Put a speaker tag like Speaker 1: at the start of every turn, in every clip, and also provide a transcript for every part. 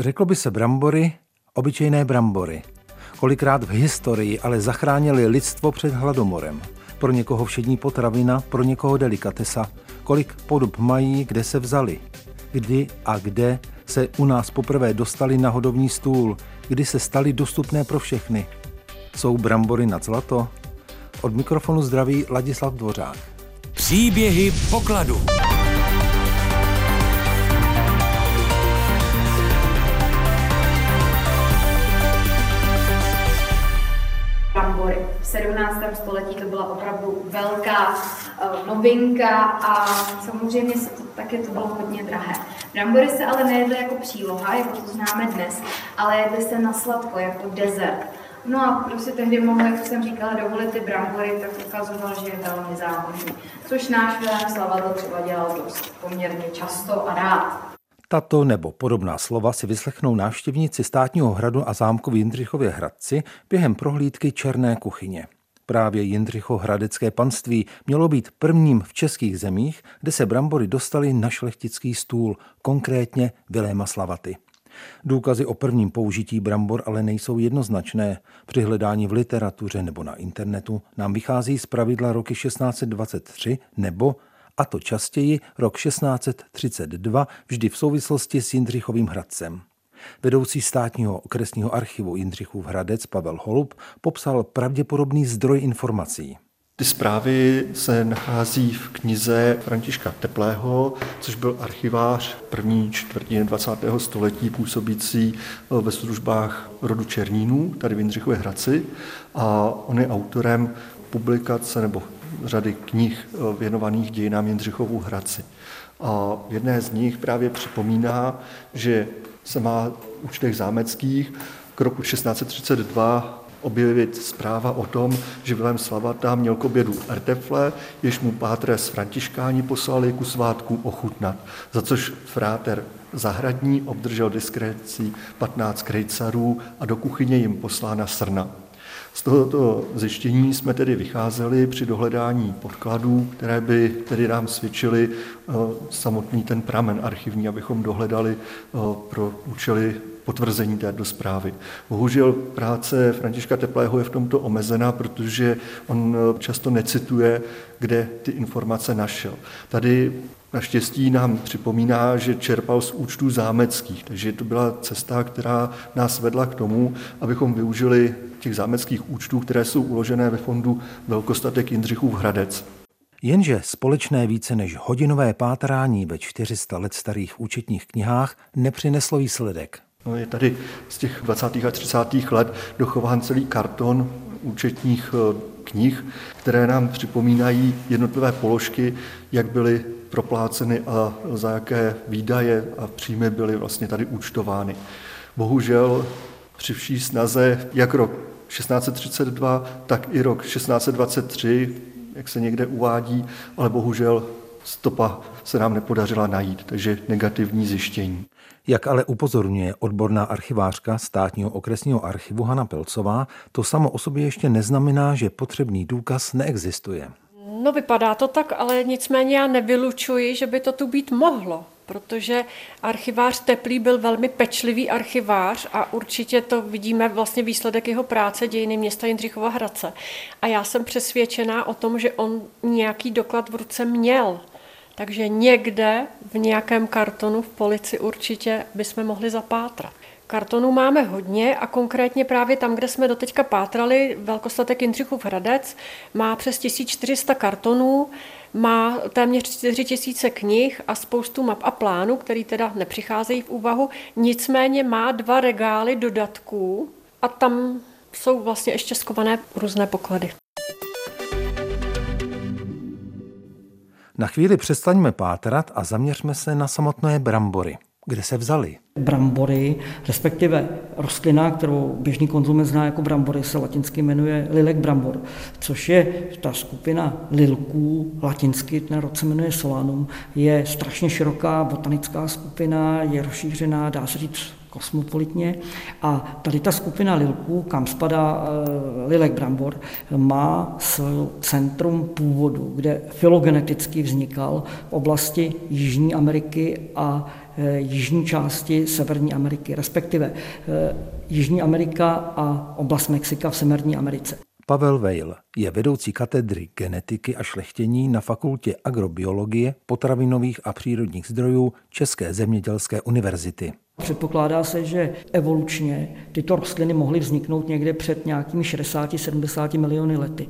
Speaker 1: Řeklo by se brambory, obyčejné brambory. Kolikrát v historii ale zachránili lidstvo před hladomorem. Pro někoho všední potravina, pro někoho delikatesa. Kolik podob mají, kde se vzali. Kdy a kde se u nás poprvé dostali na hodovní stůl, kdy se staly dostupné pro všechny. Jsou brambory nad zlato? Od mikrofonu zdraví Ladislav Dvořák.
Speaker 2: Příběhy pokladu.
Speaker 3: V 17. století to byla opravdu velká uh, novinka a samozřejmě se to, taky to bylo hodně drahé. Brambory se ale nejedly jako příloha, jako to známe dnes, ale jedly se na sladko, jako dezert. No a si tehdy mohl, jak jsem říkala, dovolit ty brambory, tak ukazoval, že je velmi záhodný. Což náš Vilém Slavadl třeba dělal dost poměrně často a rád.
Speaker 1: Tato nebo podobná slova si vyslechnou návštěvníci státního hradu a zámku v Jindřichově Hradci během prohlídky Černé kuchyně. Právě Jindřicho hradecké panství mělo být prvním v českých zemích, kde se brambory dostaly na šlechtický stůl, konkrétně Viléma Slavaty. Důkazy o prvním použití brambor ale nejsou jednoznačné. Při hledání v literatuře nebo na internetu nám vychází z pravidla roky 1623 nebo a to častěji rok 1632, vždy v souvislosti s Jindřichovým Hradcem. Vedoucí státního okresního archivu Jindřichův Hradec Pavel Holub popsal pravděpodobný zdroj informací.
Speaker 4: Ty zprávy se nachází v knize Františka Teplého, což byl archivář první čtvrtiny 20. století působící ve službách rodu Černínů, tady v Jindřichově Hradci. A on je autorem publikace nebo řady knih eh, věnovaných dějinám Jindřichovu Hradci. A v jedné z nich právě připomíná, že se má v účtech zámeckých k roku 1632 objevit zpráva o tom, že Vilém Slavata měl k obědu artefle, jež mu pátre z Františkáni poslali ku svátku ochutnat, za což fráter Zahradní obdržel diskrécí 15 krejcarů a do kuchyně jim poslána srna. Z tohoto zjištění jsme tedy vycházeli při dohledání podkladů, které by tedy nám svědčily eh, samotný ten pramen archivní, abychom dohledali eh, pro účely potvrzení této zprávy. Bohužel práce Františka Teplého je v tomto omezená, protože on eh, často necituje, kde ty informace našel. Tady Naštěstí nám připomíná, že čerpal z účtů zámeckých, takže to byla cesta, která nás vedla k tomu, abychom využili těch zámeckých účtů, které jsou uložené ve fondu Velkostatek Jindřichův Hradec.
Speaker 1: Jenže společné více než hodinové pátrání ve 400 let starých účetních knihách nepřineslo výsledek.
Speaker 4: No, je tady z těch 20. a 30. let dochován celý karton účetních eh, knih, které nám připomínají jednotlivé položky, jak byly propláceny a za jaké výdaje a příjmy byly vlastně tady účtovány. Bohužel při vší snaze, jak rok 1632, tak i rok 1623, jak se někde uvádí, ale bohužel stopa se nám nepodařila najít, takže negativní zjištění.
Speaker 1: Jak ale upozorňuje odborná archivářka státního okresního archivu Hana Pelcová, to samo o sobě ještě neznamená, že potřebný důkaz neexistuje.
Speaker 5: No vypadá to tak, ale nicméně já nevylučuji, že by to tu být mohlo, protože archivář Teplý byl velmi pečlivý archivář a určitě to vidíme vlastně výsledek jeho práce dějiny města Jindřichova Hradce. A já jsem přesvědčená o tom, že on nějaký doklad v ruce měl. Takže někde v nějakém kartonu v polici určitě bychom mohli zapátrat. Kartonů máme hodně a konkrétně právě tam, kde jsme doteďka pátrali, velkostatek Jindřichův Hradec má přes 1400 kartonů, má téměř 4000 knih a spoustu map a plánů, které teda nepřicházejí v úvahu. Nicméně má dva regály dodatků a tam jsou vlastně ještě skované různé poklady.
Speaker 1: Na chvíli přestaňme pátrat a zaměřme se na samotné brambory. Kde se vzali?
Speaker 6: Brambory, respektive rostlina, kterou běžný konzument zná jako brambory, se latinsky jmenuje lilek brambor, což je ta skupina lilků, latinsky ten rod se jmenuje solanum, je strašně široká botanická skupina, je rozšířená, dá se říct, kosmopolitně. A tady ta skupina lilků, kam spadá uh, lilek brambor, má centrum původu, kde filogeneticky vznikal v oblasti Jižní Ameriky a jižní části Severní Ameriky, respektive Jižní Amerika a oblast Mexika v Severní Americe.
Speaker 1: Pavel Vejl je vedoucí katedry genetiky a šlechtění na Fakultě agrobiologie, potravinových a přírodních zdrojů České zemědělské univerzity.
Speaker 6: Předpokládá se, že evolučně tyto rostliny mohly vzniknout někde před nějakými 60-70 miliony lety.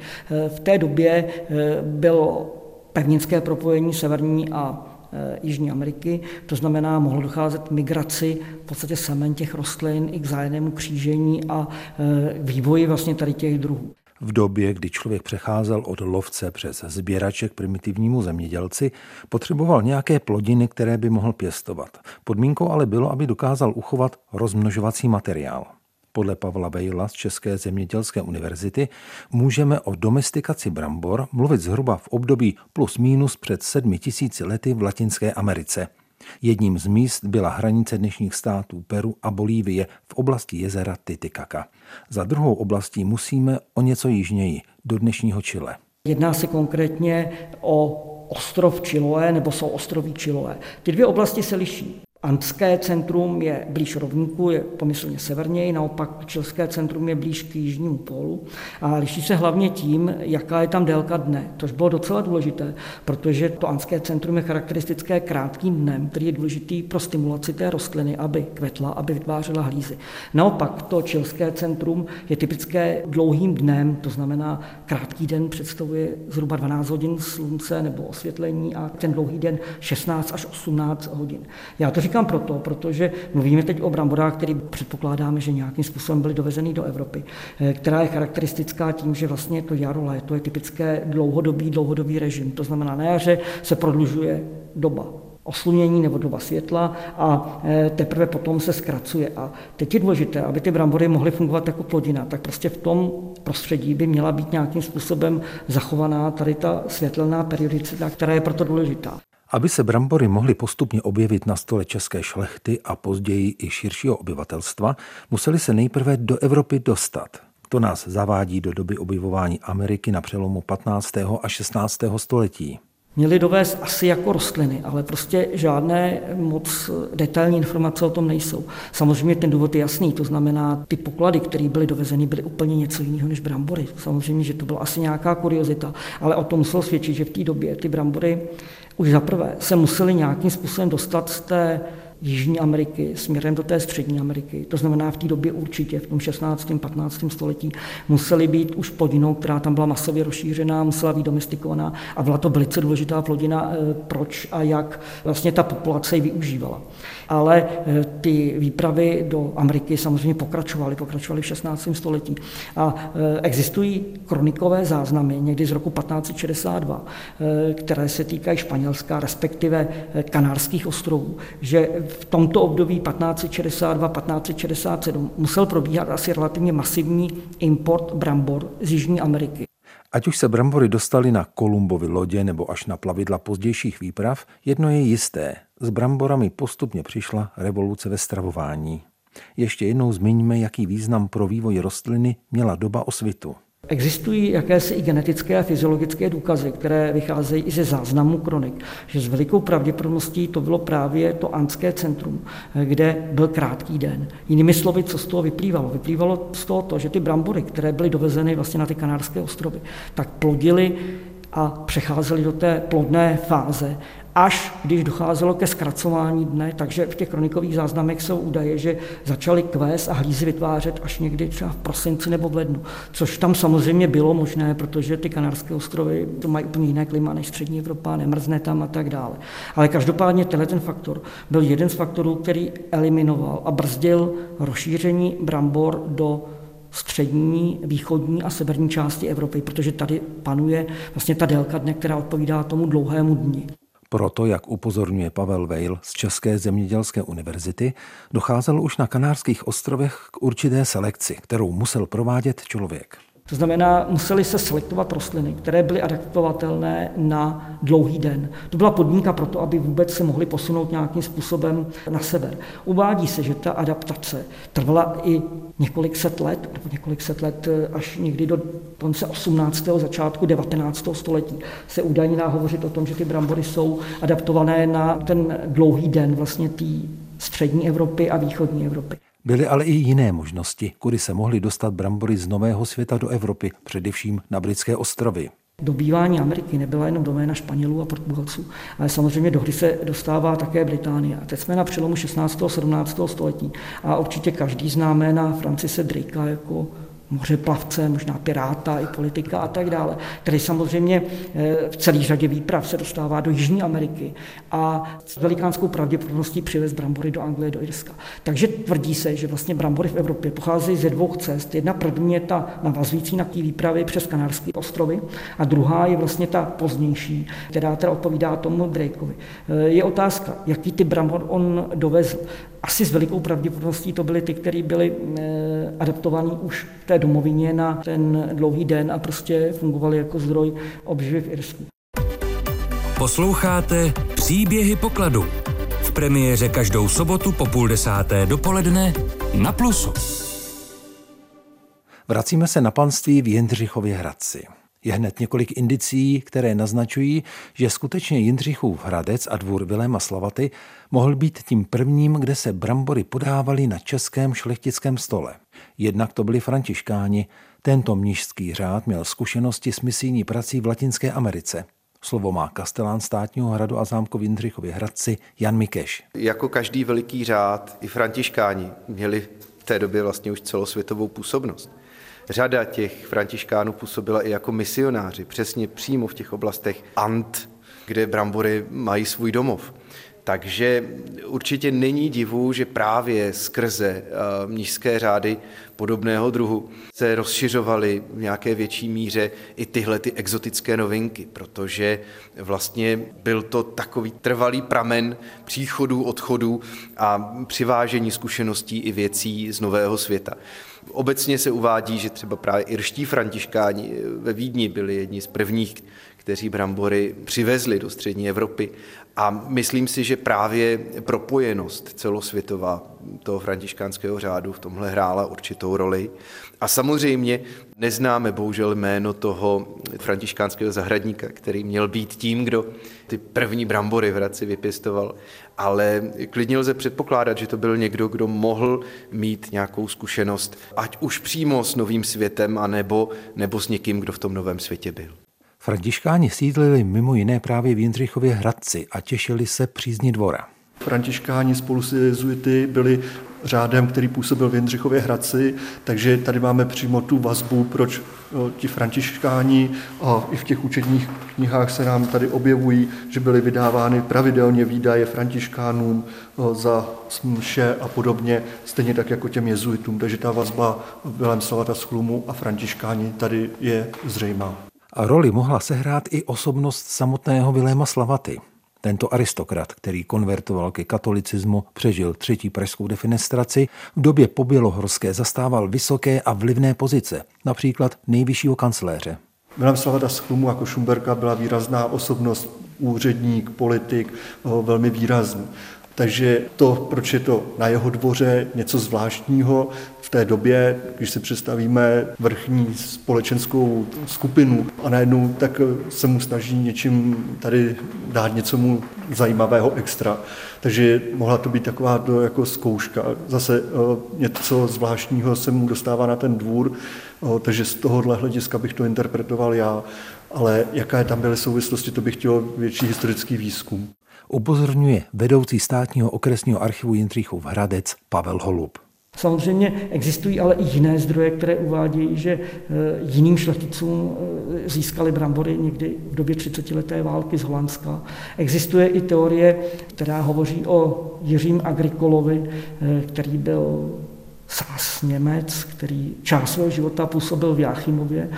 Speaker 6: V té době eh, bylo pevninské propojení severní a eh, Jižní Ameriky, to znamená, mohlo docházet k migraci v podstatě semen těch rostlin i k zájemnému křížení a eh, vývoji vlastně tady těch druhů.
Speaker 1: V době, kdy člověk přecházel od lovce přes sběrače k primitivnímu zemědělci, potřeboval nějaké plodiny, které by mohl pěstovat. Podmínkou ale bylo, aby dokázal uchovat rozmnožovací materiál. Podle Pavla Bejla z České zemědělské univerzity můžeme o domestikaci brambor mluvit zhruba v období plus minus před sedmi tisíci lety v Latinské Americe – Jedním z míst byla hranice dnešních států Peru a Bolívie v oblasti jezera Titicaca. Za druhou oblastí musíme o něco jižněji, do dnešního Chile.
Speaker 6: Jedná se konkrétně o ostrov Chiloé nebo jsou ostroví Chiloé. Ty dvě oblasti se liší. Antské centrum je blíž rovníku, je pomyslně severněji, naopak čilské centrum je blíž k jižnímu pólu a liší se hlavně tím, jaká je tam délka dne, což bylo docela důležité, protože to antské centrum je charakteristické krátkým dnem, který je důležitý pro stimulaci té rostliny, aby kvetla, aby vytvářela hlízy. Naopak to čilské centrum je typické dlouhým dnem, to znamená krátký den představuje zhruba 12 hodin slunce nebo osvětlení a ten dlouhý den 16 až 18 hodin. Já to říkám říkám proto, protože mluvíme teď o bramborách, který předpokládáme, že nějakým způsobem byly dovezeny do Evropy, eh, která je charakteristická tím, že vlastně to jaro, léto je typické dlouhodobý, dlouhodobý režim. To znamená, na jaře se prodlužuje doba oslunění nebo doba světla a eh, teprve potom se zkracuje. A teď je důležité, aby ty brambory mohly fungovat jako plodina, tak prostě v tom prostředí by měla být nějakým způsobem zachovaná tady ta světelná periodicita, která je proto důležitá.
Speaker 1: Aby se brambory mohly postupně objevit na stole české šlechty a později i širšího obyvatelstva, museli se nejprve do Evropy dostat. To nás zavádí do doby objevování Ameriky na přelomu 15. a 16. století.
Speaker 6: Měli dovést asi jako rostliny, ale prostě žádné moc detailní informace o tom nejsou. Samozřejmě ten důvod je jasný, to znamená, ty poklady, které byly dovezeny, byly úplně něco jiného než brambory. Samozřejmě, že to byla asi nějaká kuriozita, ale o tom muselo svědčit, že v té době ty brambory už zaprvé se museli nějakým způsobem dostat z té Jižní Ameriky směrem do té Střední Ameriky. To znamená, v té době určitě, v tom 16. 15. století, museli být už plodinou, která tam byla masově rozšířená, musela být domestikovaná a byla to velice důležitá plodina, eh, proč a jak vlastně ta populace ji využívala. Ale eh, ty výpravy do Ameriky samozřejmě pokračovaly, pokračovaly v 16. století. A eh, existují kronikové záznamy někdy z roku 1562, které se týkají Španělska, respektive Kanárských ostrovů, že v tomto období 1562-1567 musel probíhat asi relativně masivní import brambor z Jižní Ameriky.
Speaker 1: Ať už se brambory dostaly na Kolumbovy lodě nebo až na plavidla pozdějších výprav, jedno je jisté. S bramborami postupně přišla revoluce ve stravování. Ještě jednou zmiňme, jaký význam pro vývoj rostliny měla doba osvitu.
Speaker 6: Existují jakési i genetické a fyziologické důkazy, které vycházejí i ze záznamů kronik, že s velikou pravděpodobností to bylo právě to anské centrum, kde byl krátký den. Jinými slovy, co z toho vyplývalo? Vyplývalo z toho to, že ty brambory, které byly dovezeny vlastně na ty Kanárské ostrovy, tak plodily a přecházeli do té plodné fáze až když docházelo ke zkracování dne, takže v těch kronikových záznamech jsou údaje, že začaly kvést a hlízy vytvářet až někdy třeba v prosinci nebo v lednu, což tam samozřejmě bylo možné, protože ty Kanárské ostrovy to mají úplně jiné klima než střední Evropa, nemrzne tam a tak dále. Ale každopádně tenhle ten faktor byl jeden z faktorů, který eliminoval a brzdil rozšíření brambor do střední, východní a severní části Evropy, protože tady panuje vlastně ta délka dne, která odpovídá tomu dlouhému dni.
Speaker 1: Proto, jak upozorňuje Pavel Vejl z České zemědělské univerzity, docházelo už na Kanárských ostrovech k určité selekci, kterou musel provádět člověk.
Speaker 6: To znamená, museli se selektovat rostliny, které byly adaptovatelné na dlouhý den. To byla podmínka pro to, aby vůbec se mohli posunout nějakým způsobem na sever. Uvádí se, že ta adaptace trvala i několik set let, nebo několik set let až někdy do konce 18. začátku 19. století se údajně dá hovořit o tom, že ty brambory jsou adaptované na ten dlouhý den vlastně té střední Evropy a východní Evropy.
Speaker 1: Byly ale i jiné možnosti, kudy se mohly dostat brambory z Nového světa do Evropy, především na britské ostrovy.
Speaker 6: Dobývání Ameriky nebyla jenom doména Španělů a Portugalců, ale samozřejmě do hry se dostává také Británie. A teď jsme na přelomu 16. a 17. století a určitě každý známe na Francise Drakea jako mořeplavce, možná piráta, i politika a tak dále, který samozřejmě eh, v celé řadě výprav se dostává do Jižní Ameriky a s velikánskou pravděpodobností přivez brambory do Anglie, do Irska. Takže tvrdí se, že vlastně brambory v Evropě pocházejí ze dvou cest. Jedna první je ta navazující na té výpravy přes Kanárské ostrovy a druhá je vlastně ta pozdější, která teda odpovídá tomu Drakeovi. Eh, je otázka, jaký ty brambor on dovezl asi s velikou pravděpodobností to byly ty, které byly eh, adaptované už v té domovině na ten dlouhý den a prostě fungovaly jako zdroj obživy v Irsku.
Speaker 2: Posloucháte Příběhy pokladu. V premiéře každou sobotu po půl desáté dopoledne na Plusu.
Speaker 1: Vracíme se na panství v Jindřichově Hradci. Je hned několik indicí, které naznačují, že skutečně Jindřichův Hradec a dvůr Viléma Slavaty mohl být tím prvním, kde se brambory podávaly na českém šlechtickém stole. Jednak to byli františkáni. Tento mnižský řád měl zkušenosti s misijní prací v Latinské Americe. Slovo má kastelán státního hradu a zámku v Jindřichově Hradci Jan Mikeš.
Speaker 7: Jako každý veliký řád, i františkáni měli v té době vlastně už celosvětovou působnost. Řada těch františkánů působila i jako misionáři, přesně přímo v těch oblastech Ant, kde brambory mají svůj domov. Takže určitě není divu, že právě skrze eh, mnižské řády podobného druhu se rozšiřovaly v nějaké větší míře i tyhle ty exotické novinky, protože vlastně byl to takový trvalý pramen příchodů, odchodů a přivážení zkušeností i věcí z nového světa. Obecně se uvádí, že třeba právě irští františkáni ve Vídni byli jedni z prvních, kteří brambory přivezli do střední Evropy. A myslím si, že právě propojenost celosvětová toho františkánského řádu v tomhle hrála určitou roli. A samozřejmě neznáme bohužel jméno toho františkánského zahradníka, který měl být tím, kdo ty první brambory v Hradci vypěstoval, ale klidně lze předpokládat, že to byl někdo, kdo mohl mít nějakou zkušenost, ať už přímo s novým světem, anebo, nebo s někým, kdo v tom novém světě byl.
Speaker 1: Františkáni sídlili mimo jiné právě v Jindřichově Hradci a těšili se přízni dvora.
Speaker 4: Františkáni spolu s jezuity byli řádem, který působil v Jindřichově Hradci, takže tady máme přímo tu vazbu, proč ti františkáni a i v těch učedních knihách se nám tady objevují, že byly vydávány pravidelně výdaje františkánům za mše a podobně, stejně tak jako těm jezuitům. Takže ta vazba Vilém Slavata z Chlumu a františkáni tady je zřejmá.
Speaker 1: A roli mohla sehrát i osobnost samotného Viléma Slavaty. Tento aristokrat, který konvertoval ke katolicismu, přežil třetí pražskou defenestraci, v době pobělohorské zastával vysoké a vlivné pozice, například nejvyššího kancléře.
Speaker 4: Milan Slavata z Chlumu jako Šumberka byla výrazná osobnost, úředník, politik, velmi výrazný. Takže to, proč je to na jeho dvoře něco zvláštního v té době, když si představíme vrchní společenskou skupinu a najednou tak se mu snaží něčím tady dát něco mu zajímavého extra. Takže mohla to být taková to jako zkouška. Zase eh, něco zvláštního se mu dostává na ten dvůr, eh, takže z tohohle hlediska bych to interpretoval já. Ale jaké tam byly souvislosti, to bych chtěl větší historický výzkum
Speaker 1: upozorňuje vedoucí státního okresního archivu Jindřichův Hradec Pavel Holub.
Speaker 6: Samozřejmě existují ale i jiné zdroje, které uvádějí, že eh, jiným šlechticům eh, získali brambory někdy v době 30. leté války z Holandska. Existuje i teorie, která hovoří o Jiřím Agrikolovi, eh, který byl Sás Němec, který část svého života působil v Jáchymově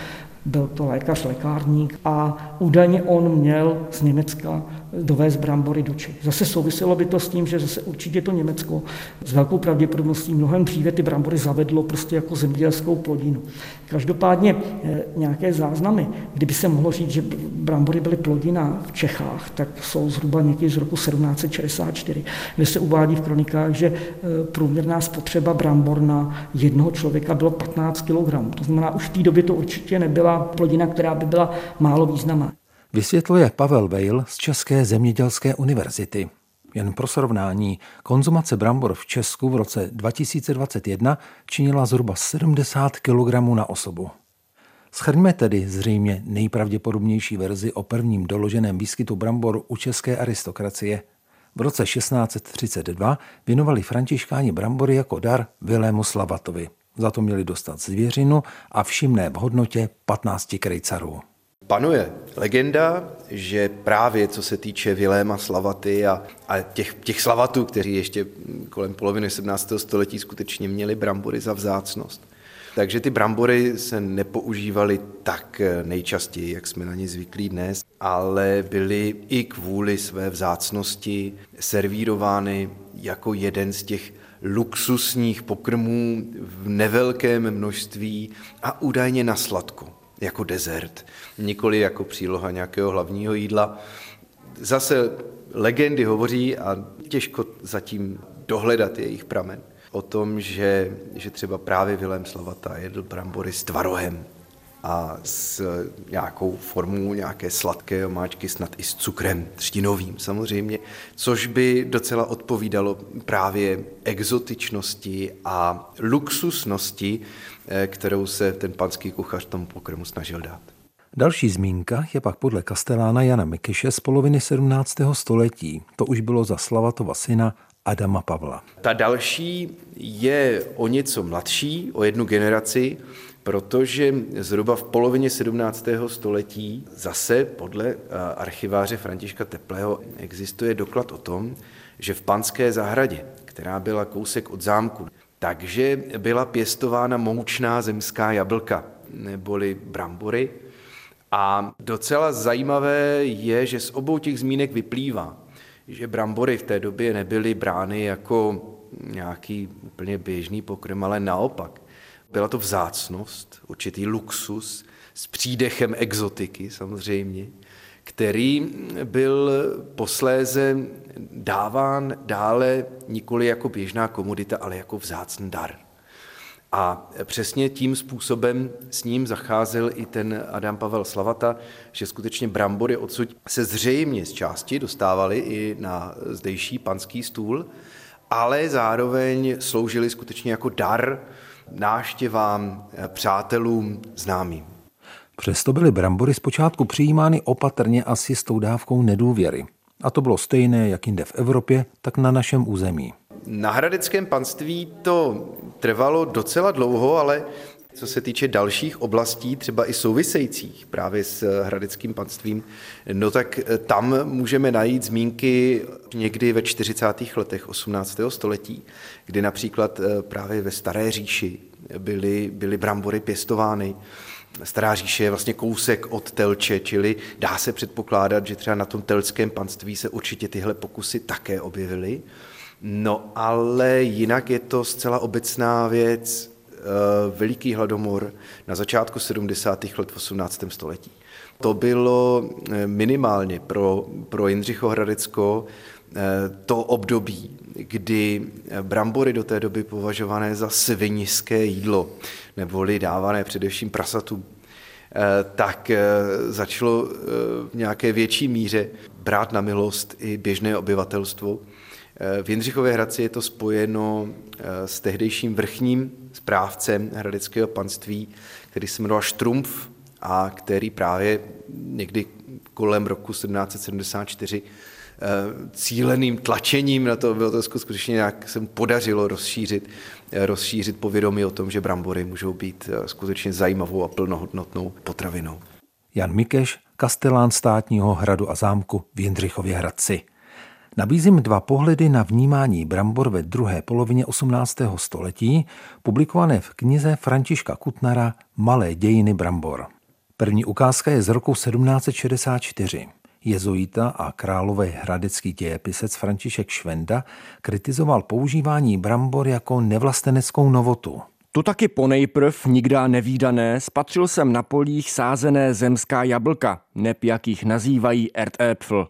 Speaker 6: Byl to lékař, lékárník a údajně on měl z Německa dovést brambory do Čech. Zase souviselo by to s tím, že zase určitě to Německo s velkou pravděpodobností mnohem dříve ty brambory zavedlo prostě jako zemědělskou plodinu. Každopádně eh, nějaké záznamy, kdyby se mohlo říct, že brambory byly plodina v Čechách, tak jsou zhruba někdy z roku 1764, kde se uvádí v kronikách, že eh, průměrná spotřeba brambor na jednoho člověka bylo 15 kg. To znamená, už v té době to určitě nebyla plodina, která by byla málo významná.
Speaker 1: Vysvětluje Pavel Vejl z České zemědělské univerzity. Jen pro srovnání, konzumace brambor v Česku v roce 2021 činila zhruba 70 kg na osobu. Schrňme tedy zřejmě nejpravděpodobnější verzi o prvním doloženém výskytu brambor u české aristokracie. V roce 1632 věnovali františkáni brambory jako dar Vilému Slavatovi. Za to měli dostat zvěřinu a všimné v hodnotě 15 krejcarů.
Speaker 7: Panuje legenda, že právě co se týče Viléma Slavaty a, a těch, těch slavatů, kteří ještě kolem poloviny 17. století skutečně měli brambory za vzácnost, takže ty brambory se nepoužívaly tak nejčastěji, jak jsme na ně zvyklí dnes, ale byly i kvůli své vzácnosti servírovány jako jeden z těch luxusních pokrmů v nevelkém množství a údajně na sladko jako dezert, nikoli jako příloha nějakého hlavního jídla. Zase legendy hovoří a těžko zatím dohledat jejich pramen o tom, že, že třeba právě Vilém Slavata jedl brambory s tvarohem a s nějakou formou nějaké sladké omáčky, snad i s cukrem třtinovým samozřejmě, což by docela odpovídalo právě exotičnosti a luxusnosti Eh, kterou se ten panský kuchař tomu pokrmu snažil dát.
Speaker 1: Další zmínka je pak podle kastelána Jana Mikyše z poloviny 17. století. To už bylo za Slavatova syna Adama Pavla.
Speaker 7: Ta další je o něco mladší, o jednu generaci, protože zhruba v polovině 17. století zase podle eh, archiváře Františka Teplého existuje doklad o tom, že v Panské zahradě, která byla kousek od zámku, takže byla pěstována moučná zemská jablka, neboli brambory. A docela zajímavé je, že z obou těch zmínek vyplývá, že brambory v té době nebyly brány jako nějaký úplně běžný pokrm, ale naopak. Byla to vzácnost, určitý luxus s přídechem exotiky samozřejmě který byl posléze dáván dále nikoli jako běžná komodita, ale jako vzácný dar. A přesně tím způsobem s ním zacházel i ten Adam Pavel Slavata, že skutečně brambory odsud se zřejmě z části dostávaly i na zdejší panský stůl, ale zároveň sloužily skutečně jako dar náštěvám, přátelům, známým.
Speaker 1: Přesto byly brambory zpočátku přijímány opatrně asi s tou dávkou nedůvěry. A to bylo stejné jak jinde v Evropě, tak na našem území.
Speaker 7: Na hradeckém panství to trvalo docela dlouho, ale co se týče dalších oblastí, třeba i souvisejících právě s hradeckým panstvím, no tak tam můžeme najít zmínky někdy ve 40. letech 18. století, kdy například eh, právě ve Staré říši byly, byly brambory pěstovány Stará říše je vlastně kousek od Telče, čili dá se předpokládat, že třeba na tom telském panství se určitě tyhle pokusy také objevily. No ale jinak je to zcela obecná věc, eh, veliký hladomor na začátku 70. let v 18. století. To bylo eh, minimálně pro, pro Jindřicho Hradecko eh, to období, kdy brambory do té doby považované za sviniské jídlo, neboli dávané především prasatům, eh, tak eh, začalo eh, v nějaké větší míře brát na milost i běžné obyvatelstvo. V Jindřichově Hradci je to spojeno s tehdejším vrchním správcem hradeckého panství, který se jmenoval Štrumpf a který právě někdy kolem roku 1774 Eh, cíleným tlačením na to bylo to skutečně nějak se mu podařilo rozšířit, eh, rozšířit povědomí o tom, že brambory můžou být eh, skutečně zajímavou a plnohodnotnou potravinou.
Speaker 1: Jan Mikeš, kastelán státního hradu a zámku v Jindřichově Hradci. Nabízím dva pohledy na vnímání brambor ve druhé polovině 18. století, publikované v knize Františka Kutnara Malé dějiny brambor. První ukázka je z roku 1764. Jezuita a králový hradecký dějepisec František Švenda kritizoval používání brambor jako nevlasteneckou novotu.
Speaker 8: To taky ponejprv, nikdá nevýdané, spatřil jsem na polích sázené zemská jablka, neb jakých nazývají Erdäpfel.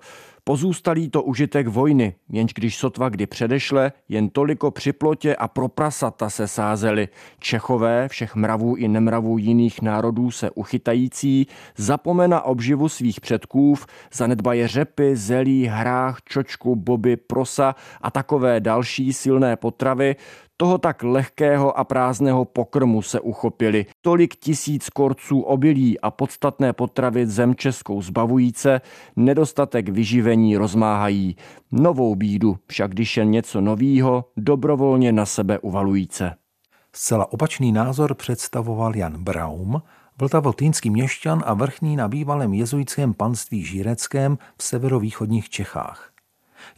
Speaker 8: Pozůstalý to užitek vojny, jenž když sotva kdy předešle, jen toliko při plotě a pro prasata se sázeli. Čechové, všech mravů i nemravů jiných národů se uchytající, zapomena obživu svých předkův, zanedbaje řepy, zelí, hrách, čočku, boby, prosa a takové další silné potravy, toho tak lehkého a prázdného pokrmu se uchopili. Tolik tisíc korců obilí a podstatné potravy zem českou zbavujíce, nedostatek vyživení rozmáhají. Novou bídu, však když je něco novýho, dobrovolně na sebe uvalujíce.
Speaker 1: Zcela opačný názor představoval Jan Braum, vltavotýnský měšťan a vrchní na bývalém jezuitském panství Žíreckém v severovýchodních Čechách.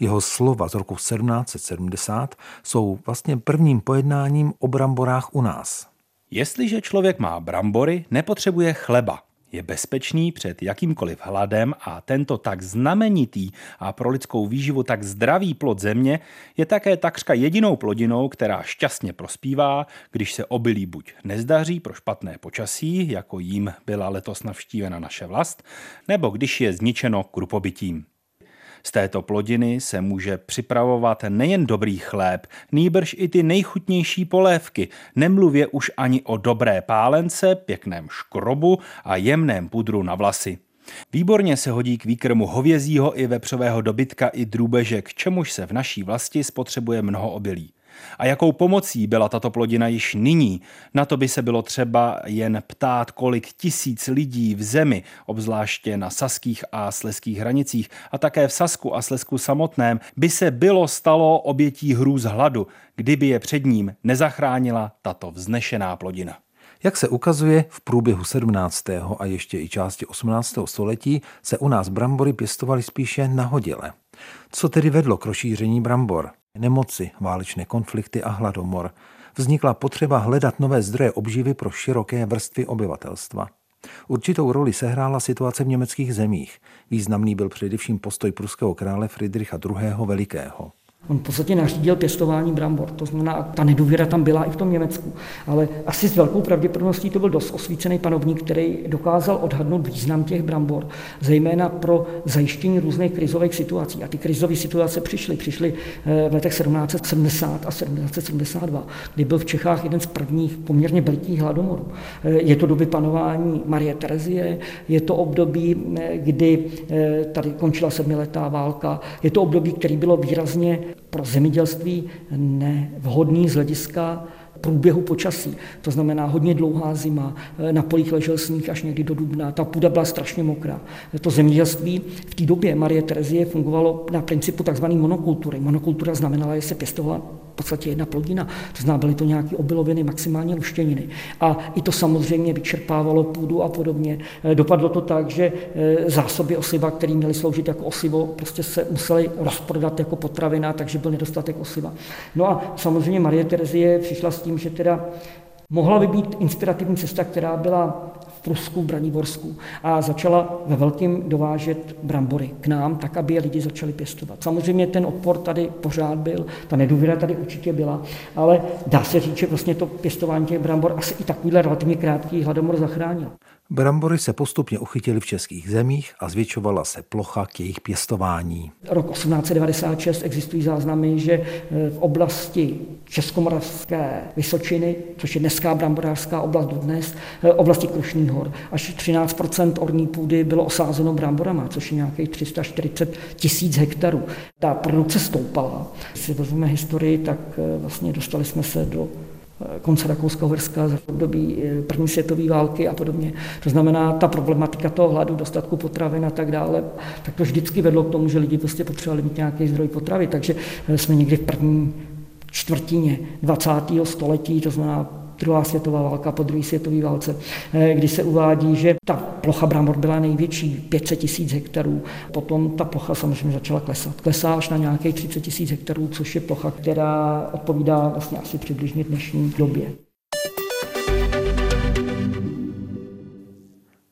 Speaker 1: Jeho slova z roku 1770 jsou vlastně prvním pojednáním o bramborách u nás.
Speaker 9: Jestliže člověk má brambory, nepotřebuje chleba. Je bezpečný před jakýmkoliv hladem a tento tak znamenitý a pro lidskou výživu tak zdravý plod země je také takřka jedinou plodinou, která šťastně prospívá, když se obilí buď nezdaří pro špatné počasí, jako jím byla letos navštívena naše vlast, nebo když je zničeno krupobytím. Z této plodiny se může připravovat nejen dobrý chléb, nýbrž i ty nejchutnější polévky, nemluvě už ani o dobré pálence, pěkném škrobu a jemném pudru na vlasy. Výborně se hodí k výkrmu hovězího i vepřového dobytka i drůbeže, k čemuž se v naší vlasti spotřebuje mnoho obilí. A jakou pomocí byla tato plodina již nyní? Na to by se bylo třeba jen ptát, kolik tisíc lidí v zemi, obzvláště na saských a sleských hranicích a také v Sasku a Slesku samotném, by se bylo stalo obětí hrůz hladu, kdyby je před ním nezachránila tato vznešená plodina.
Speaker 1: Jak se ukazuje, v průběhu 17. a ještě i části 18. století se u nás brambory pěstovaly spíše nahodile. Co tedy vedlo k rozšíření brambor? Nemoci, válečné konflikty a hladomor. Vznikla potřeba hledat nové zdroje obživy pro široké vrstvy obyvatelstva. Určitou roli sehrála situace v německých zemích. Významný byl především postoj pruského krále Friedricha II. Velikého.
Speaker 6: On v podstatě nařídil pěstování brambor, to znamená, ta nedůvěra tam byla i v tom Německu. Ale asi s velkou pravděpodobností to byl dost osvícený panovník, který dokázal odhadnout význam těch brambor, zejména pro zajištění různých krizových situací. A ty krizové situace přišly. Přišly eh, v letech 1770 a 1772, kdy byl v Čechách jeden z prvních poměrně velikých hladomorů. Eh, je to doby panování Marie Terezie, je to období, eh, kdy tady končila sedmiletá válka, je to období, který bylo výrazně pro zemědělství nevhodný z hlediska průběhu počasí. To znamená hodně dlouhá zima, na polích ležel sníh až někdy do dubna, ta půda byla strašně mokrá. To zemědělství v té době Marie Terezie fungovalo na principu tzv. monokultury. Monokultura znamenala, že se pěstovala podstatě jedna plodina. To znamená, byly to nějaké obiloviny, maximálně luštěniny. A i to samozřejmě vyčerpávalo půdu a podobně. Eh, dopadlo to tak, že eh, zásoby osiva, které měly sloužit jako osivo, prostě se musely rozprodat jako potravina, takže byl nedostatek osiva. No a samozřejmě Marie Terezie přišla s tím, že teda mohla by být inspirativní cesta, která byla Prusku, Braniborsku a začala ve velkém dovážet brambory k nám, tak, aby je lidi začali pěstovat. Samozřejmě ten odpor tady pořád byl, ta nedůvěra tady určitě byla, ale dá se říct, že vlastně to pěstování těch brambor asi i takovýhle relativně krátký hladomor zachránil.
Speaker 1: Brambory se postupně uchytily v českých zemích a zvětšovala se plocha k jejich pěstování.
Speaker 6: Rok 1896 existují záznamy, že eh, v oblasti Českomoravské Vysočiny, což je dneská bramborářská oblast dnes, eh, oblasti Krušných hor, až 13% orní půdy bylo osázeno bramborama, což je nějakých 340 tisíc hektarů. Ta produkce stoupala. Když si vezmeme historii, tak eh, vlastně dostali jsme se do konce Rakouska-Uherska z období eh, první světové války a podobně. To znamená, ta problematika toho hladu, dostatku potravin a tak dále, tak to vždycky vedlo k tomu, že lidi prostě potřebovali mít nějaký zdroj potravy. Takže eh, jsme někdy v první čtvrtině 20. století, to znamená druhá světová válka, po druhé světové válce, eh, kdy se uvádí, že ta plocha bramor byla největší, 500 tisíc hektarů. Potom ta plocha samozřejmě začala klesat. Klesá až na nějakých 30 tisíc hektarů, což je plocha, která odpovídá vlastně asi přibližně dnešní době.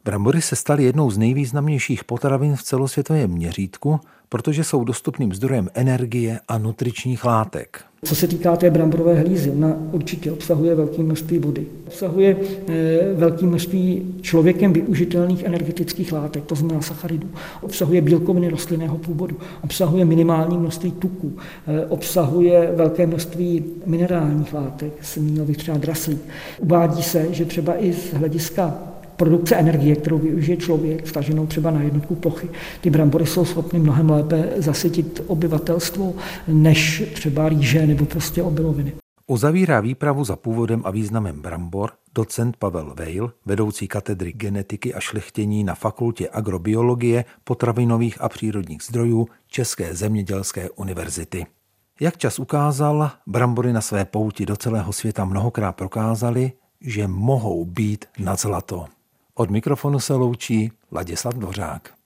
Speaker 1: Brambory se staly jednou z nejvýznamnějších potravin v celosvětovém měřítku, protože jsou dostupným zdrojem energie a nutričních látek.
Speaker 6: Co se týká té bramborové hlízy, ona určitě obsahuje velké množství vody. Obsahuje e, velké množství člověkem využitelných energetických látek, to znamená sacharidů. Obsahuje bílkoviny rostlinného původu. Obsahuje minimální množství tuků. E, obsahuje velké množství minerálních látek, bych třeba draslík. Uvádí se, že třeba i z hlediska produkce energie, kterou využije člověk, staženou třeba na jednotku plochy. Ty brambory jsou schopny mnohem lépe zasytit obyvatelstvo než třeba rýže nebo prostě obiloviny.
Speaker 1: Uzavírá výpravu za původem a významem brambor docent Pavel Vejl, vedoucí katedry genetiky a šlechtění na Fakultě agrobiologie, potravinových a přírodních zdrojů České zemědělské univerzity. Jak čas ukázal, brambory na své pouti do celého světa mnohokrát prokázaly, že mohou být na zlato. Od mikrofonu se loučí Ladislav Dvořák.